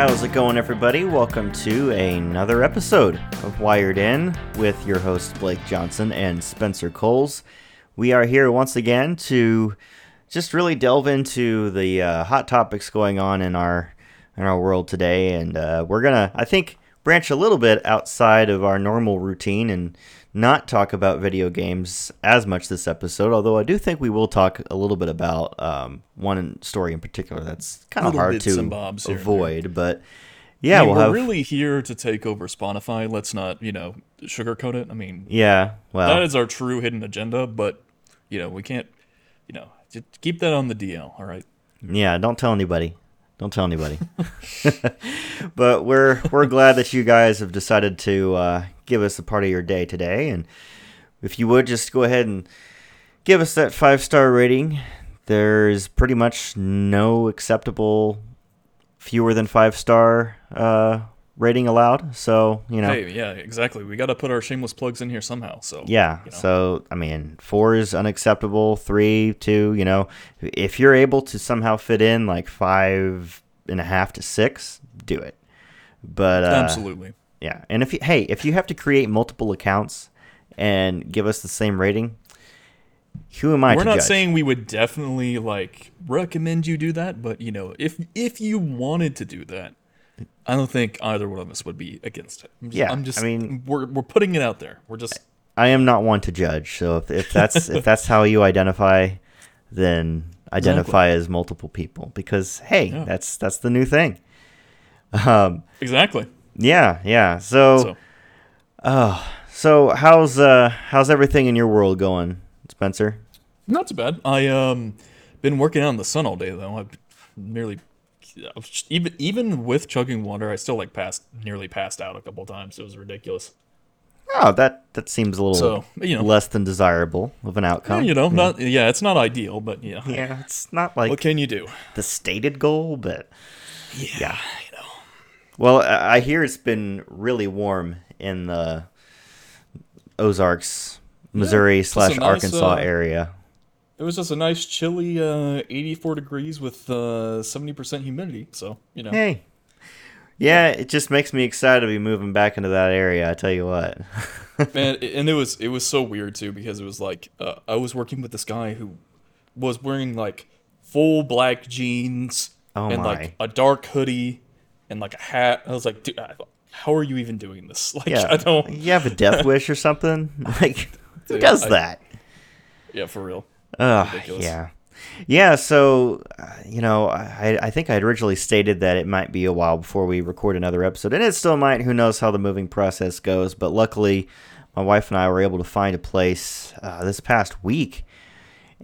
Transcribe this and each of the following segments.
How's it going, everybody? Welcome to another episode of Wired In with your hosts Blake Johnson and Spencer Coles. We are here once again to just really delve into the uh, hot topics going on in our in our world today, and uh, we're gonna, I think, branch a little bit outside of our normal routine and not talk about video games as much this episode. Although I do think we will talk a little bit about um, one story in particular that's kind of hard to avoid. But yeah, I mean, we'll we're have really here to take over Spotify. Let's not, you know, sugarcoat it. I mean, yeah. Well, that is our true hidden agenda, but you know, we can't, you know, just keep that on the DL. All right. Yeah, don't tell anybody. Don't tell anybody. but we're we're glad that you guys have decided to uh, give us a part of your day today, and if you would just go ahead and give us that five star rating. There's pretty much no acceptable fewer than five star uh, rating allowed. So you know, Hey, yeah, exactly. We got to put our shameless plugs in here somehow. So yeah. you know. So I mean, four is unacceptable. Three, two. You know, if you're able to somehow fit in like five and a half to six, do it. But uh, absolutely. Yeah. And if you, hey, if you have to create multiple accounts and give us the same rating, who am I We're not judge? saying we would definitely like recommend you do that, but you know, if if you wanted to do that, I don't think either one of us would be against it. I'm just, Yeah, I'm just I mean- we're we're putting it out there. We're just I am not one to judge. So if, if that's if that's how you identify, then identify as multiple people because hey, Yeah. that's that's the new thing. Um, exactly. Yeah, yeah. So. So So how's uh how's everything in your world going, Spencer? Not too bad. I um been working out in the sun all day though. I've nearly even even with chugging water, I still like passed nearly passed out a couple times. It was ridiculous. Oh, that that seems a little So you know, less than desirable of an yeah, outcome. you know, not yeah, it's not ideal, but yeah, yeah, it's not like what can you do? the stated goal, but Yeah, know, well, I hear it's been really warm in the Ozarks, Missouri a slash nice, Arkansas uh, area. it was just a nice chilly uh, 84 degrees with uh, 70% humidity. So you know, Hey, yeah, it just makes me excited to be moving back into that area. I tell you what. man and it was it was so weird too because it was like uh, i was working with this guy who was wearing like full black jeans Oh and my. like a dark hoodie and like a hat i was like dude I- how are you even doing this like yeah, i don't You have a death wish or something? Like who Dude, does I- that? yeah for real Ridiculous. yeah. Yeah, so, uh, you know, I, I think I had originally stated that it might be a while before we record another episode, and it still might. Who knows how the moving process goes? But luckily, my wife and I were able to find a place uh, this past week,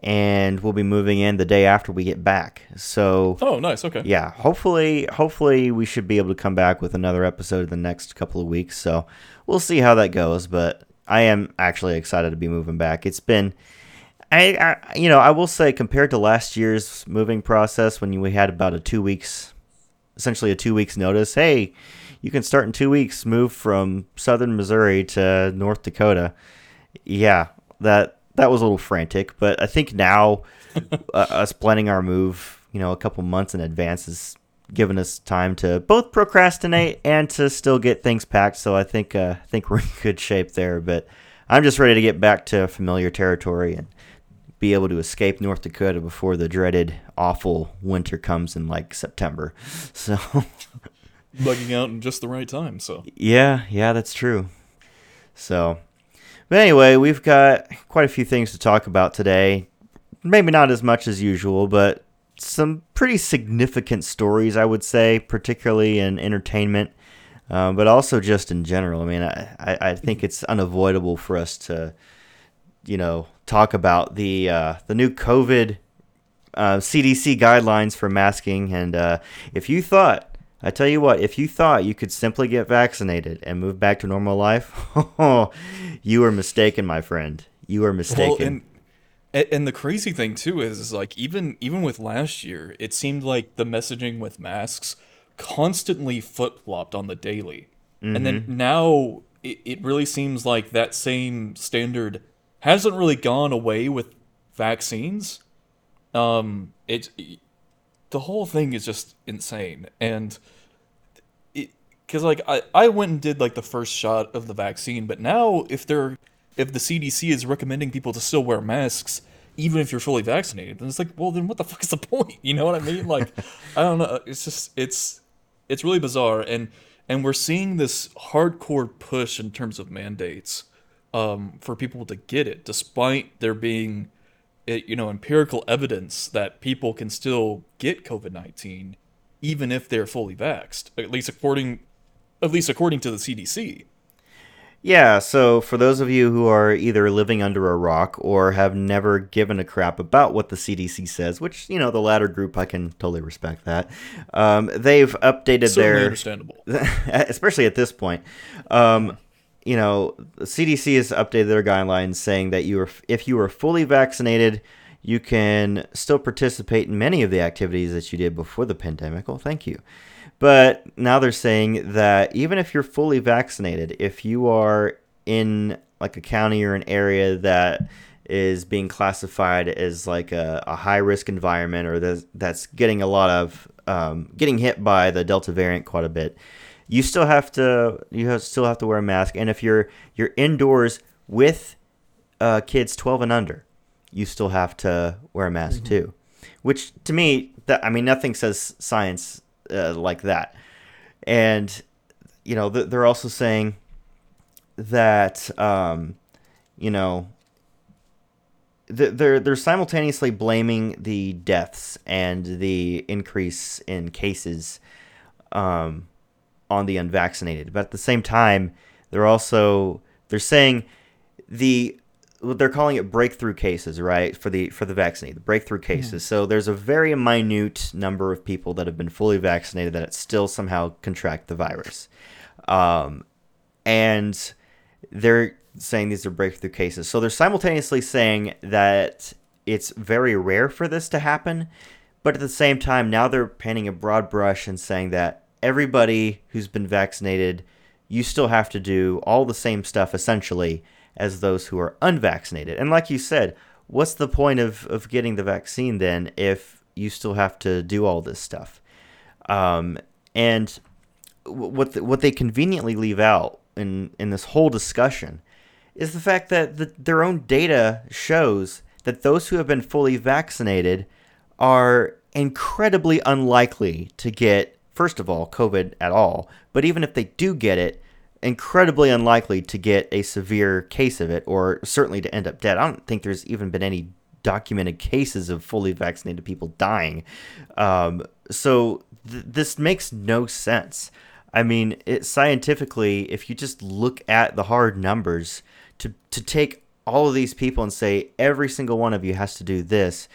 and we'll be moving in the day after we get back. So, oh nice okay yeah, hopefully, hopefully we should be able to come back with another episode in the next couple of weeks. So we'll see how that goes. But I am actually excited to be moving back. It's been, I, I you know, I will say compared to last year's moving process when we had about a two weeks, essentially a two weeks notice. Hey, you can start in two weeks. Move from southern Missouri to North Dakota. Yeah, that that was a little frantic, but I think now uh, us planning our move, you know, a couple months in advance has given us time to both procrastinate and to still get things packed. So I think uh, I think we're in good shape there. But I'm just ready to get back to familiar territory and be able to escape North Dakota before the dreaded awful winter comes in like September. So bugging out in just the right time so yeah, yeah, that's true. So, but anyway, we've got quite a few things to talk about today. Maybe not as much as usual, but some pretty significant stories, I would say, particularly in entertainment, uh, but also just in general. I mean, I, I, think it's unavoidable for us to, you know, talk about the uh, the new COVID uh, CDC guidelines for masking. And uh, if you thought, I tell you what, if you thought you could simply get vaccinated and move back to normal life, you are mistaken, my friend. You are mistaken. Well, and and- the crazy thing too is, is like even even with last year, it seemed like the messaging with masks constantly flip flopped on the daily, and then now it, it really seems like that same standard hasn't really gone away with vaccines. Um, it, the whole thing is just insane, and because like I, I went and did like the first shot of the vaccine, but now if they're if the CDC is recommending people to still wear masks, even if you're fully vaccinated, then it's like, well, then what the fuck is the point? You know what I mean? Like, I don't know. It's just it's it's really bizarre, and and we're seeing this hardcore push in terms of mandates um, for people to get it, despite there being you know empirical evidence that people can still get COVID nineteen even if they're fully vaxxed, at least according at least according to the CDC. Yeah, so for those of you who are either living under a rock or have never given a crap about what the CDC says, which, you know, the latter group, I can totally respect that. Um, they've updated Certainly their. understandable. especially at this point. Um, you know, the CDC has updated their guidelines saying that you are, if you are fully vaccinated, you can still participate in many of the activities that you did before the pandemic. Well, thank you. But now they're saying that even if you're fully vaccinated, if you are in like a county or an area that is being classified as like a, a high risk environment or that's, getting a lot of um, getting hit by the Delta variant quite a bit, you still have to you have, still have to wear a mask. And if you're you're indoors with uh, kids 12 and under, you still have to wear a mask mm-hmm. too. Which to me, that I mean, nothing says science uh, like that. And you know, th- they're also saying that um, you know they're they're simultaneously blaming the deaths and the increase in cases um, on the unvaccinated, but at the same time, they're also they're saying the they're calling it breakthrough cases, right? For the for the vaccine, the breakthrough cases. Mm. So there's a very minute number of people that have been fully vaccinated that still somehow contract the virus, um, and they're saying these are breakthrough cases. So they're simultaneously saying that it's very rare for this to happen, but at the same time, now they're painting a broad brush and saying that everybody who's been vaccinated, you still have to do all the same stuff essentially as those who are unvaccinated. And like you said, what's the point of, of getting the vaccine then if you still have to do all this stuff? Um, and what the, what they conveniently leave out in in this whole discussion is the fact that the, their own data shows that those who have been fully vaccinated are incredibly unlikely to get first of all COVID at all, but even if they do get it, incredibly unlikely to get a severe case of it or certainly to end up dead. I don't think there's even been any documented cases of fully vaccinated people dying. Um, so th- this makes no sense. I mean, it, scientifically, if you just look at the hard numbers, to, to take all of these people and say every single one of you has to do this,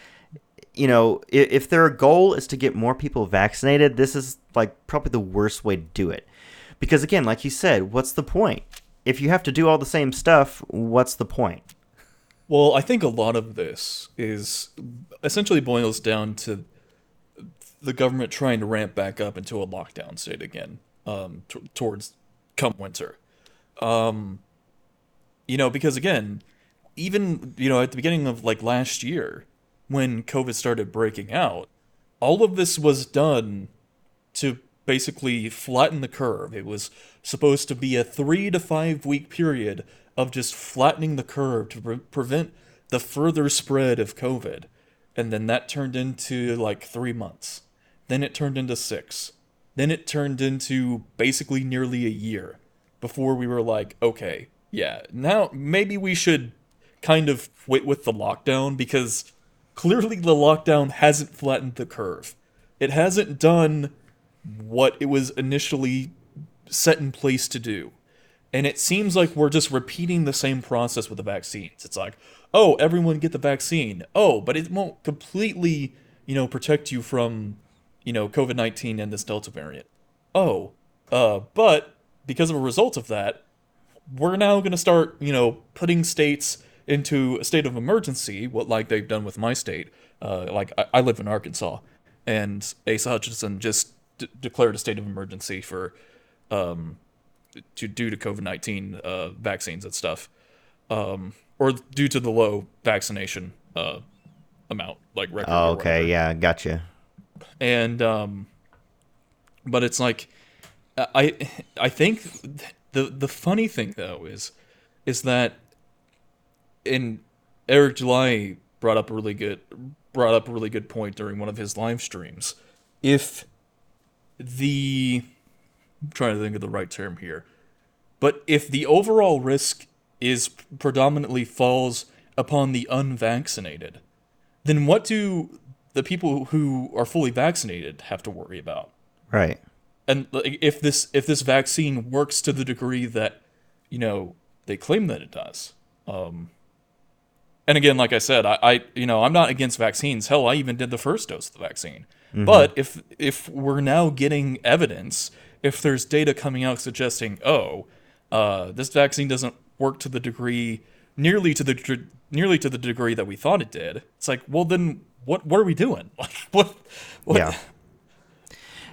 you know, if, if their goal is to get more people vaccinated, this is like probably the worst way to do it because again, like you said, what's the point? If you have to do all the same stuff, what's the point? Well, I think a lot of this is essentially boils down to the government trying to ramp back up into a lockdown state again um, t- towards come winter. Um, you know, because again, even you know at the beginning of like last year when COVID started breaking out, all of this was done to basically flatten the curve. It was supposed to be a three to five week period of just flattening the curve to pre- prevent the further spread of COVID. And then that turned into like three months. Then it turned into six. Then it turned into basically nearly a year before we were like, okay, yeah, now maybe we should kind of wait with the lockdown because clearly the lockdown hasn't flattened the curve. It hasn't done what it was initially set in place to do. And it seems like we're just repeating the same process with the vaccines. It's like, oh, everyone get the vaccine. Oh, but it won't completely, you know, protect you from, you know, COVID 19 and this Delta variant. Oh, uh, but because of a result of that, we're now going to start, you know, putting states into a state of emergency, what like they've done with my state. Uh, like I, I live in Arkansas, and Asa Hutchinson just d- declared a state of emergency for um, to due to COVID nineteen uh, vaccines and stuff, um, or due to the low vaccination uh, amount, like record. Oh, okay, yeah, gotcha. And um, but it's like I I think the the funny thing though is is that in Eric July brought up a really good brought up a really good point during one of his live streams. If the I'm trying to think of the right term here. But if the overall risk is predominantly falls upon the unvaccinated, then what do the people who are fully vaccinated have to worry about? Right. And if this if this vaccine works to the degree that you know they claim that it does, um, and again, like I said, I, I you know I'm not against vaccines. Hell, I even did the first dose of the vaccine. Mm-hmm. But if if we're now getting evidence, if there's data coming out suggesting, oh, uh, this vaccine doesn't work to the degree nearly to the nearly to the degree that we thought it did, it's like, well, then what what are we doing? Like what? what? Yeah.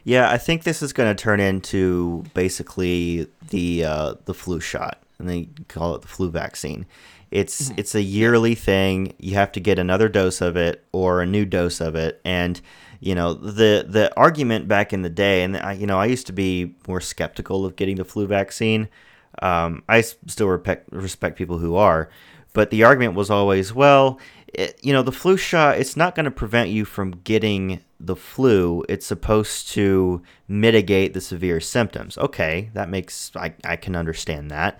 Yeah, I think this is going to turn into basically the uh, the flu shot, and they call it the flu vaccine. It's mm-hmm. it's a yearly thing. You have to get another dose of it or a new dose of it, and you know the the argument back in the day, and I, you know I used to be more skeptical of getting the flu vaccine. Um, I still respect respect people who are, but the argument was always, well, it, you know, the flu shot it's not going to prevent you from getting the flu. It's supposed to mitigate the severe symptoms. Okay, that makes I I can understand that.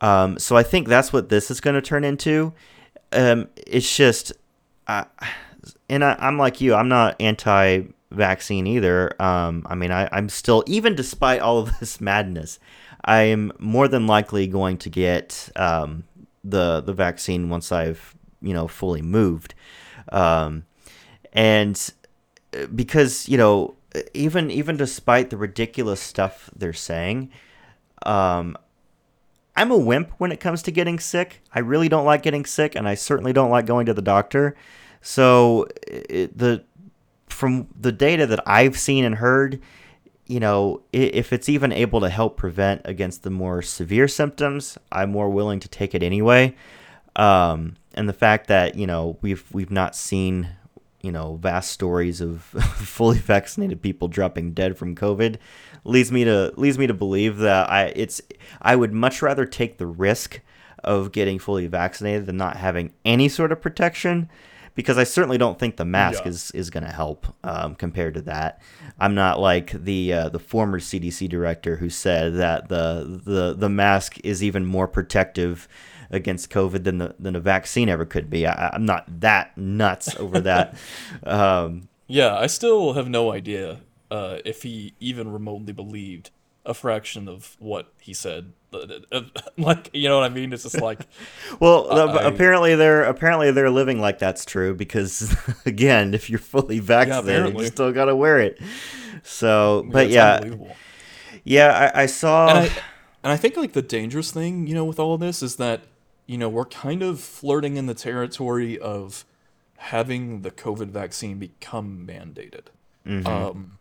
Um, so I think that's what this is going to turn into. Um, it's just, uh, and I, am like you. I'm not anti-vaccine either. Um, I mean, I, I'm still, even despite all of this madness, I am more than likely going to get um, the the vaccine once I've you know fully moved, um, and uh, because you know even even despite the ridiculous stuff they're saying, um, I'm a wimp when it comes to getting sick. I really don't like getting sick, and I certainly don't like going to the doctor. So it, the from the data that I've seen and heard, you know, if it's even able to help prevent against the more severe symptoms, I'm more willing to take it anyway. Um, and the fact that you know we've we've not seen you know vast stories of fully vaccinated people dropping dead from COVID leads me to leads me to believe that I it's I would much rather take the risk of getting fully vaccinated than not having any sort of protection because I certainly don't think the mask yeah. is, is going to help um, compared to that. I'm not like the uh, the former CDC director who said that the the the mask is even more protective against COVID than the than a vaccine ever could be. I, am not that nuts over that. um, yeah, I still have no idea uh, if he even remotely believed a fraction of what he said. like, you know what I mean? It's just like, well, I, apparently they're apparently they're living like that's true because again, if you're fully vaccinated, yeah, you still gotta wear it. So, but yeah, yeah, I, I saw, and I, and I think like the dangerous thing, you know, with all of this is that you know we're kind of flirting in the territory of having the COVID vaccine become mandated. Mm-hmm. Um,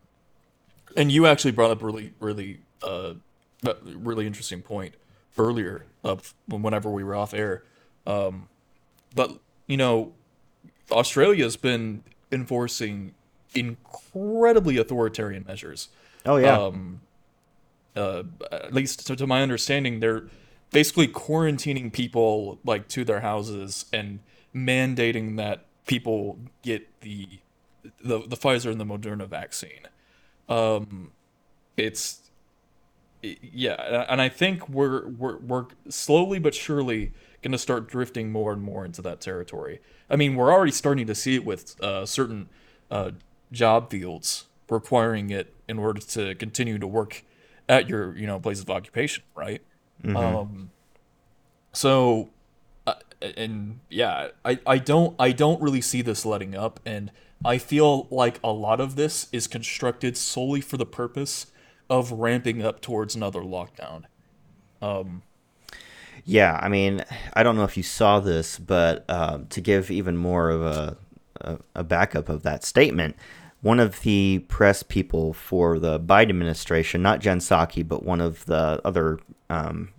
and you actually brought up really, really, uh, really interesting point earlier of whenever we were off air. Um, but you know, Australia's been enforcing incredibly authoritarian measures. Oh yeah. Um, uh, at least to, to my understanding, they're basically quarantining people like to their houses and mandating that people get the the the Pfizer and the Moderna vaccine. Um, it's yeah, and I think we're we're we're slowly but surely going to start drifting more and more into that territory. I mean, we're already starting to see it with uh, certain uh, job fields requiring it in order to continue to work at your you know place of occupation, right? Mm-hmm. Um, so, uh, and yeah, I I don't I don't really see this letting up, and I feel like a lot of this is constructed solely for the purpose of ramping up towards another lockdown. Um, yeah, I mean, I don't know if you saw this, but uh, to give even more of a, a, a backup of that statement, one of the press people for the Biden administration, not Jen Psaki, but one of the other um,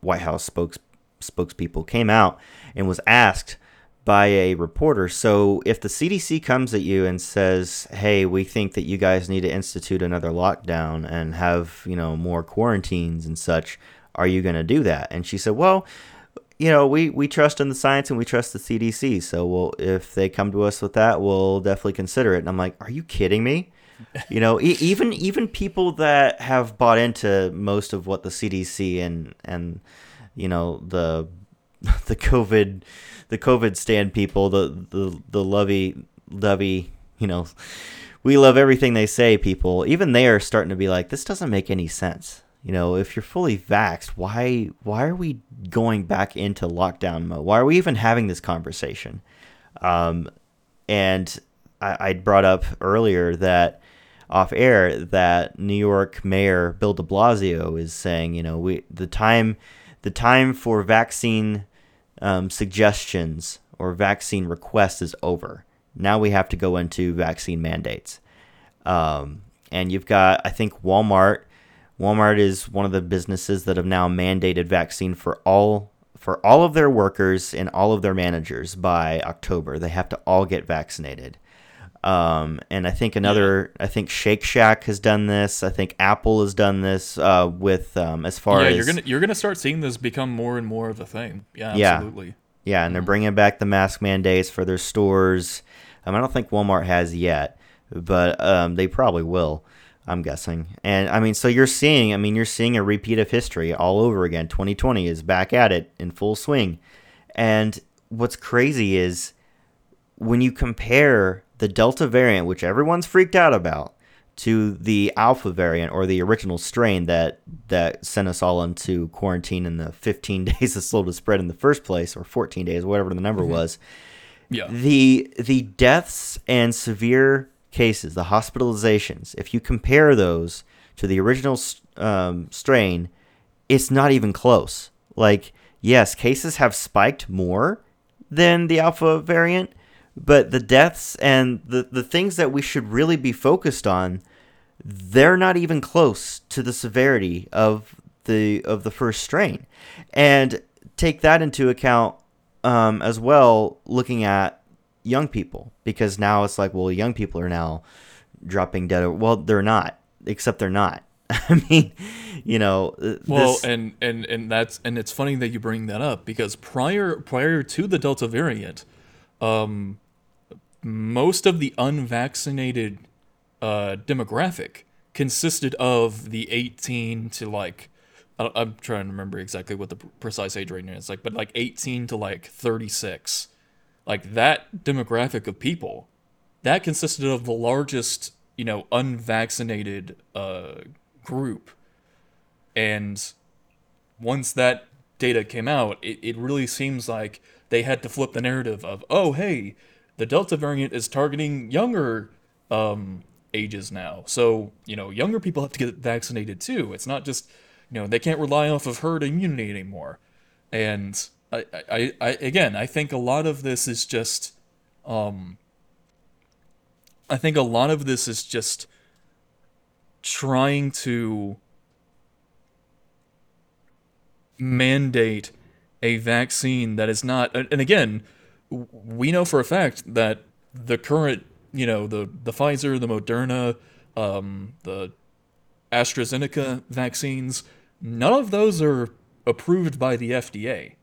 White House spokes spokespeople, came out and was asked by a reporter. So if the CDC comes at you and says, "Hey, we think that you guys need to institute another lockdown and have, you know, more quarantines and such, are you going to do that?" And she said, "Well, you know, we, we trust in the science and we trust the CDC. So we'll, if they come to us with that, we'll definitely consider it. And I'm like, are you kidding me? You know, e- even even people that have bought into most of what the CDC and and you know the the COVID the COVID stand people, the the the lovey lovey, you know, we love everything they say people. Even they are starting to be like, this doesn't make any sense. You know, if you're fully vaxxed, why why are we going back into lockdown mode? Why are we even having this conversation? Um, and I, I brought up earlier that off air that New York Mayor Bill De Blasio is saying, you know, we the time the time for vaccine um, suggestions or vaccine requests is over. Now we have to go into vaccine mandates. Um, and you've got, I think, Walmart Walmart is one of the businesses that have now mandated vaccine for all for all of their workers and all of their managers by October. They have to all get vaccinated. Um, and I think another, yeah. I think Shake Shack has done this. I think Apple has done this uh, with um, as far as yeah, as you're gonna you're gonna start seeing this become more and more of a thing. Yeah, absolutely. Yeah, yeah and they're mm-hmm. bringing back the mask mandates for their stores. Um, I don't think Walmart has yet, but um, they probably will. I'm guessing. And I mean, so you're seeing, I mean, you're seeing a repeat of history all over again. 2020 is back at it in full swing. And what's crazy is when you compare the Delta variant, which everyone's freaked out about, to the Alpha variant or the original strain that that sent us all into quarantine in the 15 days of slow to spread in the first place, or 14 days, whatever the number mm-hmm. was. Yeah. The the deaths and severe cases, the hospitalizations, if you compare those to the original um, strain, it's not even close. Like, yes, cases have spiked more than the alpha variant, but the deaths and the, the things that we should really be focused on, they're not even close to the severity of the of the first strain. And take that into account um, as well, looking at young people because now it's like, well, young people are now dropping dead. Well, they're not, except they're not. I mean, you know. Well, and and and that's and it's funny that you bring that up because prior prior to the Delta variant, um, most of the unvaccinated uh, demographic consisted of the 18 to like I'm trying to remember exactly what the precise age range is like, but like 18 to like 36 like that demographic of people, that consisted of the largest, you know, unvaccinated uh, group. And once that data came out, it, it really seems like they had to flip the narrative of, oh, hey, the Delta variant is targeting younger um, ages now. So, you know, younger people have to get vaccinated too. It's not just, you know, they can't rely off of herd immunity anymore. And I, I, I again, I think a lot of this is just, um, I think a lot of this is just trying to mandate a vaccine that is not, and again, we know for a fact that the current, you know, the the Pfizer, the Moderna, um, the AstraZeneca vaccines, none of those are approved by the FDA.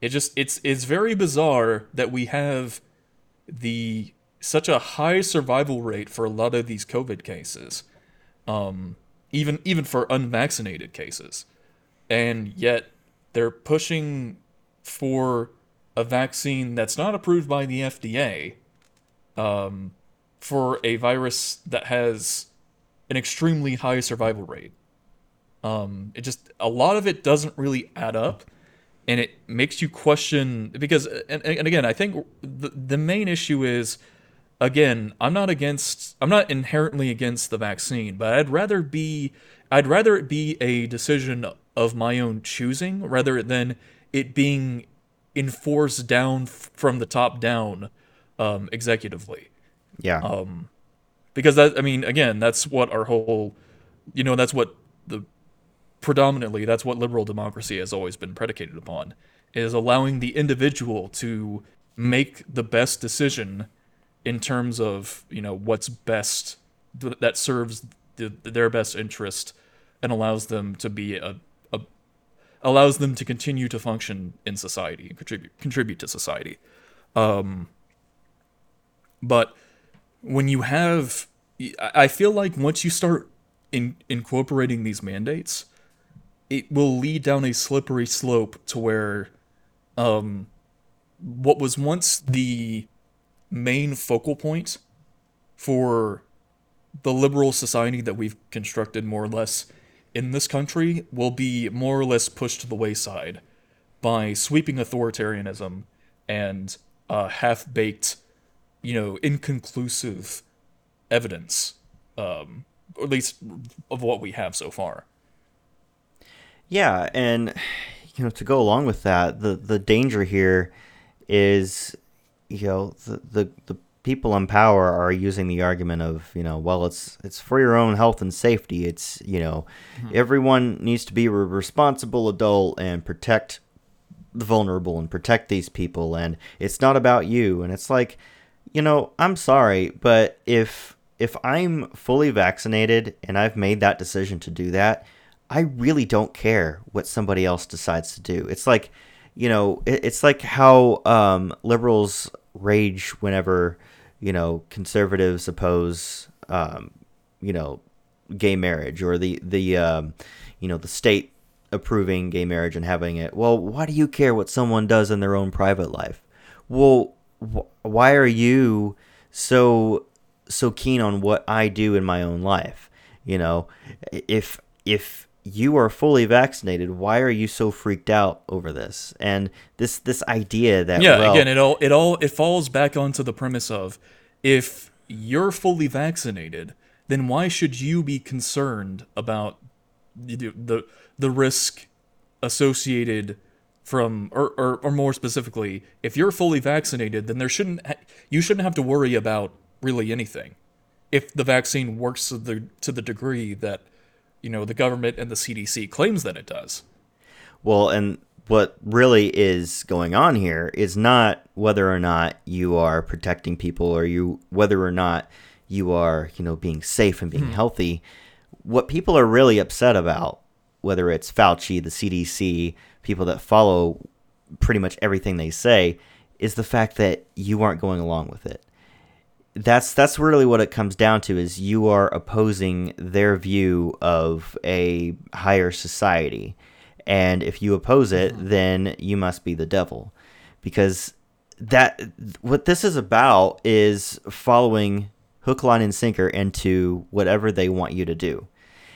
It just it's it's very bizarre that we have the such a high survival rate for a lot of these COVID cases, um, even even for unvaccinated cases, and yet they're pushing for a vaccine that's not approved by the FDA um, for a virus that has an extremely high survival rate. Um, it just a lot of it doesn't really add up and it makes you question because and, and again i think the, the main issue is again i'm not against i'm not inherently against the vaccine but i'd rather be i'd rather it be a decision of my own choosing rather than it being enforced down from the top down um, executively. Yeah. Um because that i mean again that's what our whole you know that's what the predominantly that's what liberal democracy has always been predicated upon is allowing the individual to make the best decision in terms of you know what's best th- that serves the, their best interest and allows them to be a allows them to continue to function in society and contribute contribute to society. Um, but when you have, I feel like once you start in, incorporating these mandates, it will lead down a slippery slope to where, um, what was once the main focal point for the liberal society that we've constructed more or less in this country will be more or less pushed to the wayside by sweeping authoritarianism and uh, half baked, you know, inconclusive evidence, um, or at least of what we have so far. Yeah, and you know, to go along with that, the the danger here is, you know, the the, the people in power are using the argument of you know well it's it's for your own health and safety. It's you know mm-hmm. everyone needs to be a responsible adult and protect the vulnerable and protect these people. And it's not about you. And it's like you know i'm sorry but if if i'm fully vaccinated and i've made that decision to do that i really don't care what somebody else decides to do. It's like you know it, it's like how um, liberals rage whenever you know, conservatives oppose, um, you know, gay marriage or the the um, you know the state approving gay marriage and having it. Well, why do you care what someone does in their own private life? Well, wh- why are you so so keen on what I do in my own life? You know, if if you are fully vaccinated, why are you so freaked out over this? And this this idea that yeah, well, again, it all it all it falls back onto the premise of if you're fully vaccinated, then why should you be concerned about the the, the risk associated from or, or, or more specifically if you're fully vaccinated then there shouldn't ha- you shouldn't have to worry about really anything if the vaccine works to the to the degree that you know the government and the CDC claims that it does. Well, and what really is going on here is not whether or not you are protecting people or you whether or not you are, you know, being safe and being mm. healthy. What people are really upset about, whether it's Fauci, the CDC, people that follow pretty much everything they say, is the fact that you aren't going along with it that's that's really what it comes down to is you are opposing their view of a higher society and if you oppose it mm-hmm. then you must be the devil because that what this is about is following hook line and sinker into whatever they want you to do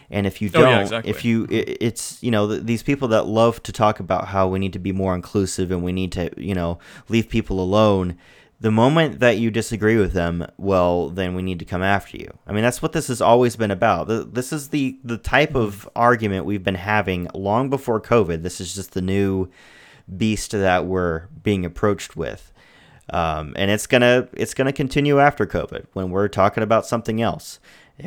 and if you don't oh, yeah, exactly. if you it, it's you know these people that love to talk about how we need to be more inclusive and we need to you know leave people alone the moment that you disagree with them, well, then we need to come after you. I mean, that's what this has always been about. This is the the type of argument we've been having long before COVID. This is just the new beast that we're being approached with, um, and it's gonna it's gonna continue after COVID when we're talking about something else.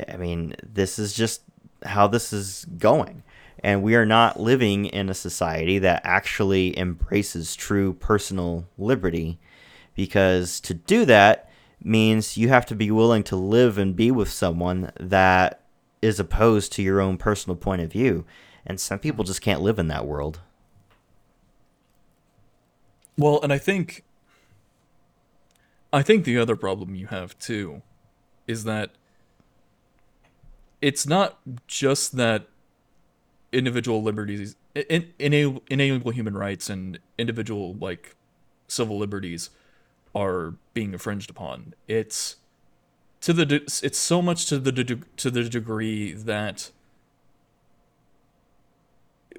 I mean, this is just how this is going. And we are not living in a society that actually embraces true personal liberty because to do that means you have to be willing to live and be with someone that is opposed to your own personal point of view. And some people just can't live in that world. Well, and I think I think the other problem you have too is that it's not just that individual liberties in, in, enable human rights and individual like civil liberties are being infringed upon. It's to the de- it's so much to the de- to the degree that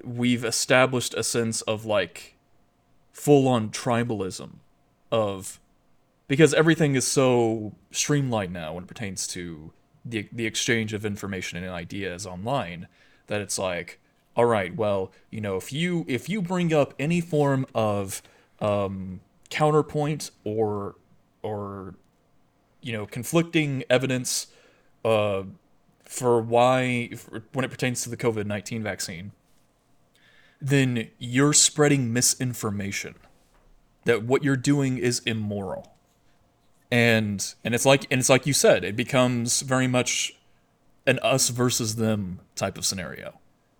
we've established a sense of like full on tribalism of because everything is so streamlined now when it pertains to the the exchange of information and ideas online that it's like all right well you know if you if you bring up any form of um counterpoint or or you know conflicting evidence uh, for why for, when it pertains to the COVID nineteen vaccine, then you're spreading misinformation. that what you're doing is immoral. And and it's like and it's like you said, it becomes very much an us versus them type of scenario.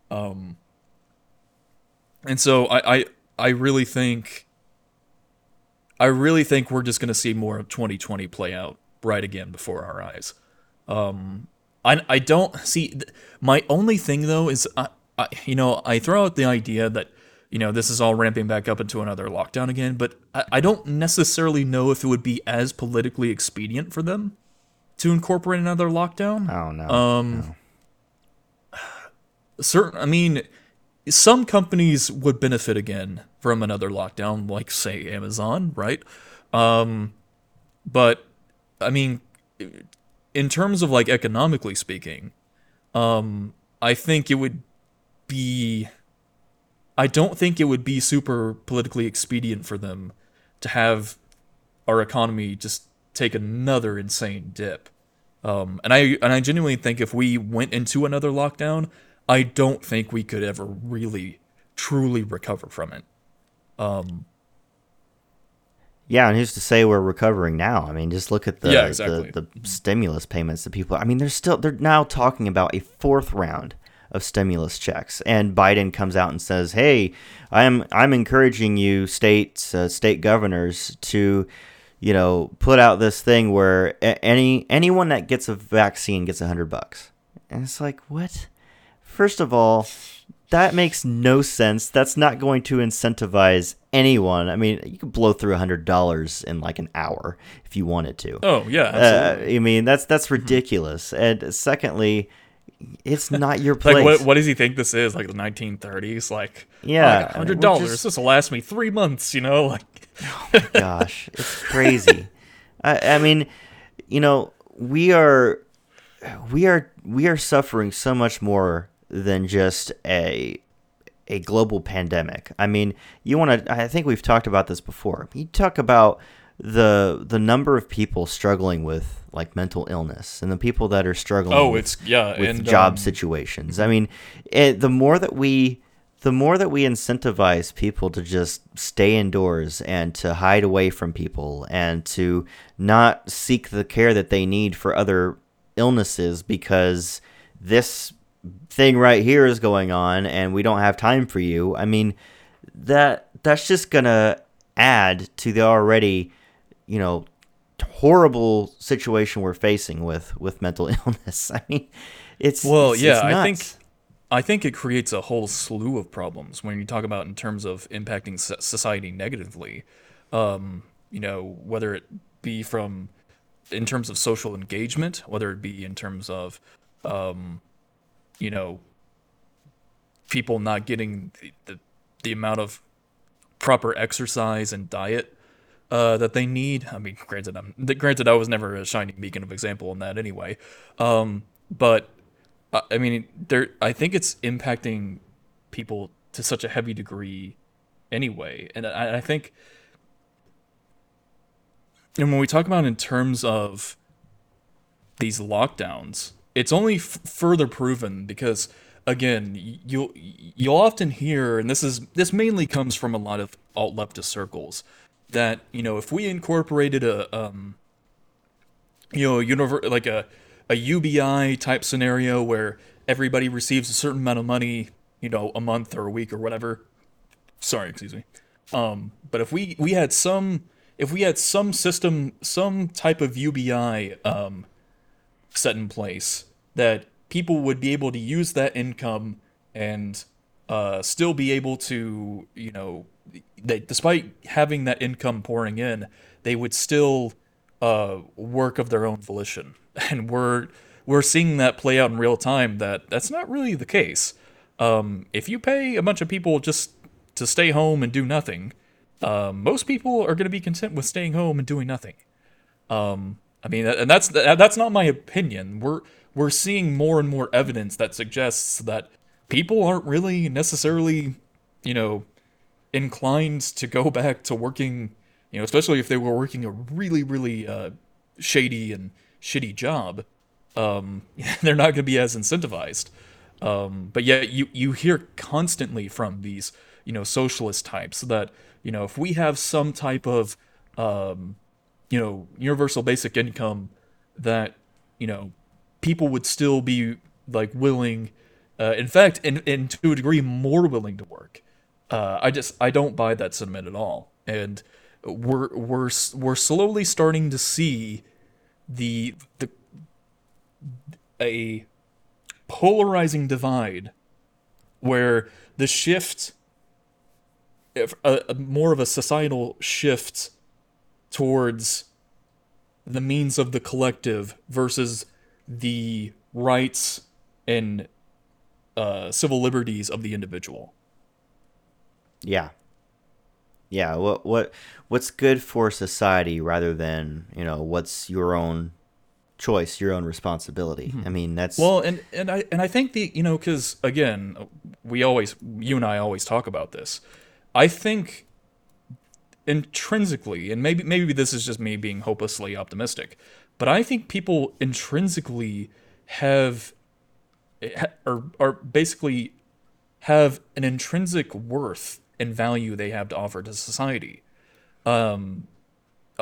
Um, and so I, I I really think I really think we're just going to see more of 2020 play out right again before our eyes. Um, I I don't see my only thing though is I, I you know I throw out the idea that you know this is all ramping back up into another lockdown again, but I, I don't necessarily know if it would be as politically expedient for them to incorporate another lockdown. Oh no. Um, no. certain. I mean, some companies would benefit again from another lockdown, like say Amazon, right? Um, but I mean, in terms of like economically speaking, um, I think it would be. I don't think it would be super politically expedient for them to have our economy just take another insane dip. Um, and I and I genuinely think if we went into another lockdown, I don't think we could ever really truly recover from it. Um, yeah, and who's to say we're recovering now? I mean, just look at the yeah, exactly. the, the stimulus payments that people. I mean, they're still they're now talking about a fourth round of stimulus checks, and Biden comes out and says, "Hey, I'm I'm encouraging you, states, uh, state governors, to." you know, put out this thing where any anyone that gets a vaccine gets a hundred bucks, and it's like, what? First of all, that makes no sense. That's not going to incentivize anyone. I mean, you could blow through a hundred dollars in like an hour if you wanted to. Oh yeah, absolutely. Uh, I mean, that's that's ridiculous. and secondly, it's not your place. like, what, what does he think this is? Like the 1930s? Like, yeah, hundred dollars. This will last me three months. You know, like oh my gosh, it's crazy. I, I mean, you know, we are we are we are suffering so much more than just a a global pandemic. I mean, you want to I think we've talked about this before. You talk about the the number of people struggling with like mental illness and the people that are struggling oh, with, it's yeah, with and, job um, situations. I mean, it, the more that we the more that we incentivize people to just stay indoors and to hide away from people and to not seek the care that they need for other illnesses because this thing right here is going on and we don't have time for you. I mean, that that's just going to add to the already, you know, horrible situation we're facing with with mental illness. I mean, it's well, it's, yeah, it's I think I think it creates a whole slew of problems when you talk about in terms of impacting society negatively. Um, you know, whether it be from in terms of social engagement, whether it be in terms of, um, you know, people not getting the, the, the amount of proper exercise and diet uh, that they need. I mean, granted, I'm granted I was never a shining beacon of example in that anyway. Um, but I mean, there. I think it's impacting people to such a heavy degree, anyway. And I, I think, and when we talk about in terms of these lockdowns, it's only f- further proven because again, you'll you'll often hear, and this is this mainly comes from a lot of alt leftist circles, that you know if we incorporated a um, you know, univer- like a a UBI type scenario where everybody receives a certain amount of money, you know, a month or a week or whatever. Sorry, excuse me. Um, but if we we had some if we had some system some type of UBI um, set in place that people would be able to use that income and uh, still be able to you know that despite having that income pouring in they would still uh, work of their own volition and we're we're seeing that play out in real time. That that's not really the case. Um, if you pay a bunch of people just to stay home and do nothing, uh, most people are going to be content with staying home and doing nothing. Um, I mean, and that's that's not my opinion. We're we're seeing more and more evidence that suggests that people aren't really necessarily, you know, inclined to go back to working. You know, especially if they were working a really, really uh, shady and shitty job, um, they're not going to be as incentivized. Um, but yet you you hear constantly from these you know socialist types that you know if we have some type of um, you know universal basic income that you know people would still be like willing uh, in fact and, and to a degree more willing to work. Uh, i just i don't buy that sentiment at all. And we're we're we're slowly starting to see the the a polarizing divide where the shift a, a more of a societal shift towards the means of the collective versus the rights and uh, civil liberties of the individual. Yeah. Yeah. What what what's good for society rather than you know what's your own choice, your own responsibility. Mm-hmm. I mean that's well, and and I and I think the you know because again we always you and I always talk about this. I think intrinsically, and maybe maybe this is just me being hopelessly optimistic, but I think people intrinsically have or are basically have an intrinsic worth and value they have to offer to society, um,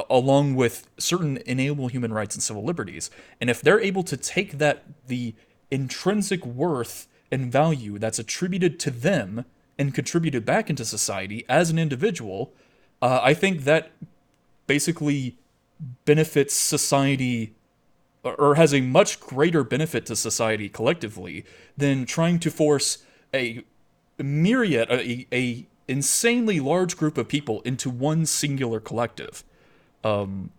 along with certain inalienable human rights and civil liberties. And if they're able to take that the intrinsic worth and value that's attributed to them and contributed back into society as an individual, uh, I think that basically benefits society or has a much greater benefit to society collectively than trying to force a myriad a, a insanely large group of people into one singular collective. Um,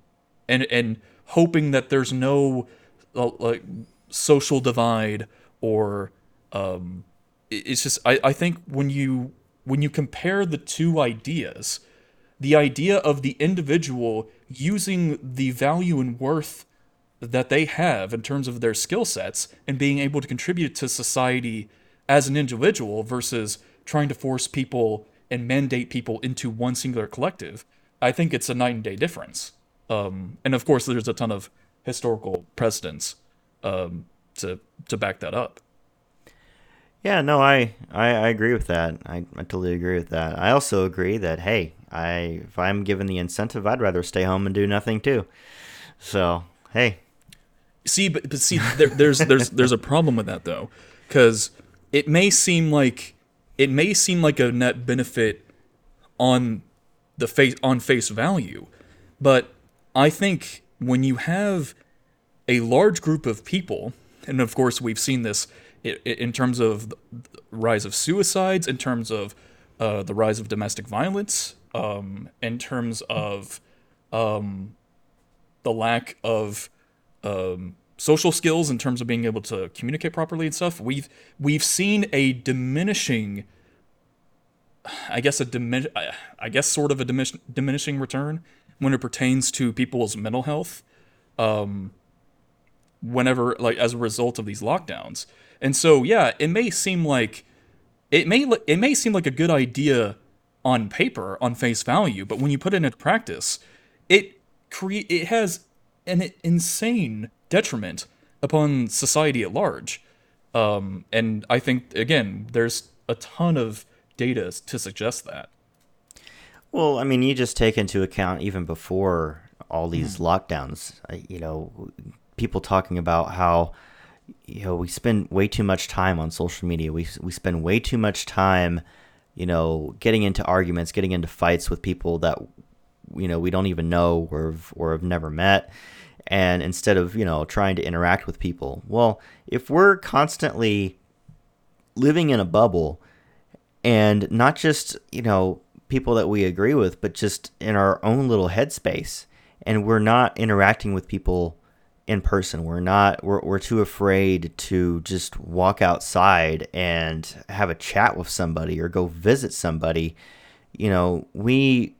and and hoping that there's no uh, like social divide or um, it's just I, I think when you when you compare the two ideas the idea of the individual using the value and worth that they have in terms of their skill sets and being able to contribute to society as an individual versus trying to force people and mandate people into one singular collective, I think it's a night and day difference. Um, and of course, there's a ton of historical precedents um, to to back that up. Yeah, no, I, I, I agree with that. I, I totally agree with that. I also agree that hey, I if I'm given the incentive, I'd rather stay home and do nothing too. So hey, see, but, but see, there, there's there's there's a problem with that though, because it may seem like it may seem like a net benefit on the face on face value, but I think when you have a large group of people, and of course we've seen this in terms of rise of suicides, in terms of uh, the rise of domestic violence, um, in terms of um, the lack of um, social skills, in terms of being able to communicate properly and stuff. We've we've seen a diminishing, I guess a dimin- I guess sort of a dimin- diminishing return when it pertains to people's mental health. Um, whenever like as a result of these lockdowns. And so yeah, it may seem like it may it may seem like a good idea on paper, on face value, but when you put it into practice, it create it has an insane detriment upon society at large. Um, and I think again, there's a ton of data to suggest that. Well, I mean, you just take into account even before all these mm. lockdowns. Uh, you know, people talking about how you know we spend way too much time on social media. We we spend way too much time you know, getting into arguments, getting into fights with people that you know we don't even know or or have never met, and instead of you know trying to interact with people. Well, if we're constantly living in a bubble, and not just you know people that we agree with, but just in our own little headspace, and we're not interacting with people in person. We're not we're we're too afraid to just walk outside and have a chat with somebody or go visit somebody. You know, we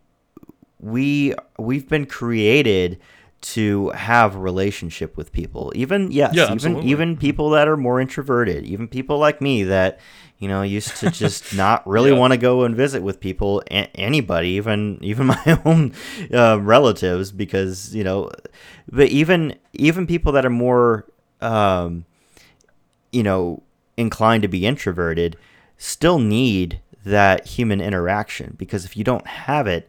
we we've been created to have a relationship with people. Even yes, yeah, even absolutely. even people that are more introverted, even people like me that you know used to just not really yeah. want to go and visit with people anybody even even my own uh, relatives because you know but even even people that are more um, you know inclined to be introverted still need that human interaction because if you don't have it,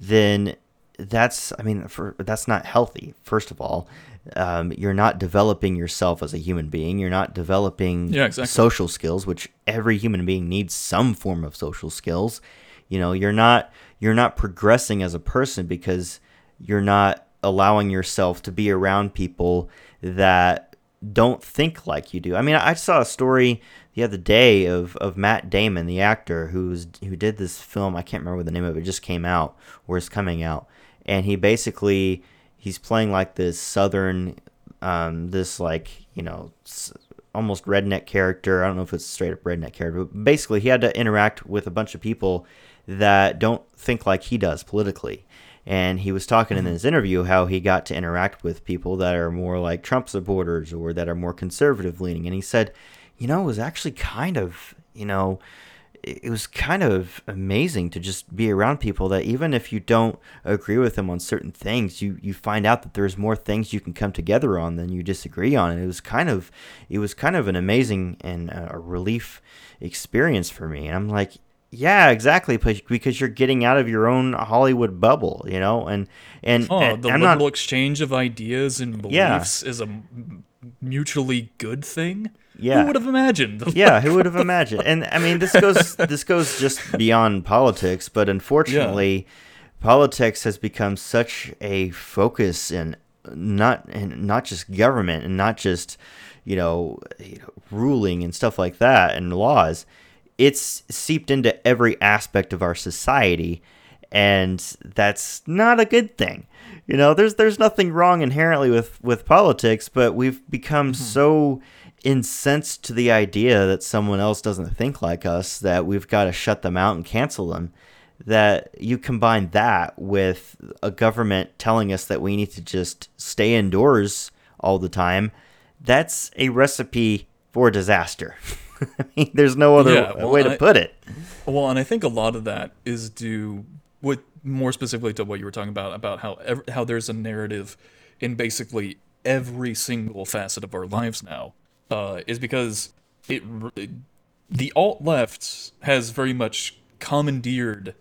then that's I mean for that's not healthy. First of all, um, you're not developing yourself as a human being. You're not developing Yeah, exactly. social skills, which every human being needs some form of social skills. You know, you're not you're not progressing as a person because you're not allowing yourself to be around people that don't think like you do. I mean, I saw a story the other day of, of Matt Damon, the actor who's who did this film. I can't remember the name of it just came out or is coming out, and he basically he's playing like this southern, um, this like you know almost redneck character. I don't know if it's straight up redneck character, but basically he had to interact with a bunch of people that don't think like he does politically. And he was talking in mm-hmm. this interview how he got to interact with people that are more like Trump supporters or that are more conservative leaning. And he said, you know, it was actually kind of, you know, it it was kind of amazing to just be around people that even if you don't agree with them on certain things, you, you find out that there's more things you can come together on than you disagree on. And it was kind of, it was kind of an amazing and a relief experience for me. And I'm like, yeah, exactly, because you're getting out of your own Hollywood bubble, you know, and and, Oh, and the I'm liberal not, exchange of ideas and Yeah. beliefs is a mutually good thing. Yeah. Who would have imagined? yeah, who would have imagined? And I mean, this goes this goes just beyond politics, but unfortunately, politics has become such a focus in not and not just government and not just you know, you know ruling and stuff like that and laws. It's seeped into every aspect of our society, and that's not a good thing. You know, there's there's nothing wrong inherently with with politics, but we've become hmm. so incensed to the idea that someone else doesn't think like us that we've got to shut them out and cancel them. That you combine that with a government telling us that we need to just stay indoors all the time, that's a recipe for disaster. I mean, there's no other Yeah, well, way to I- put it. Well, and I think a lot of that is due, with more specifically to what you were talking about, about how ev- how there's a narrative in basically every single facet of our lives now, uh, is because it r- the alt left has very much commandeered,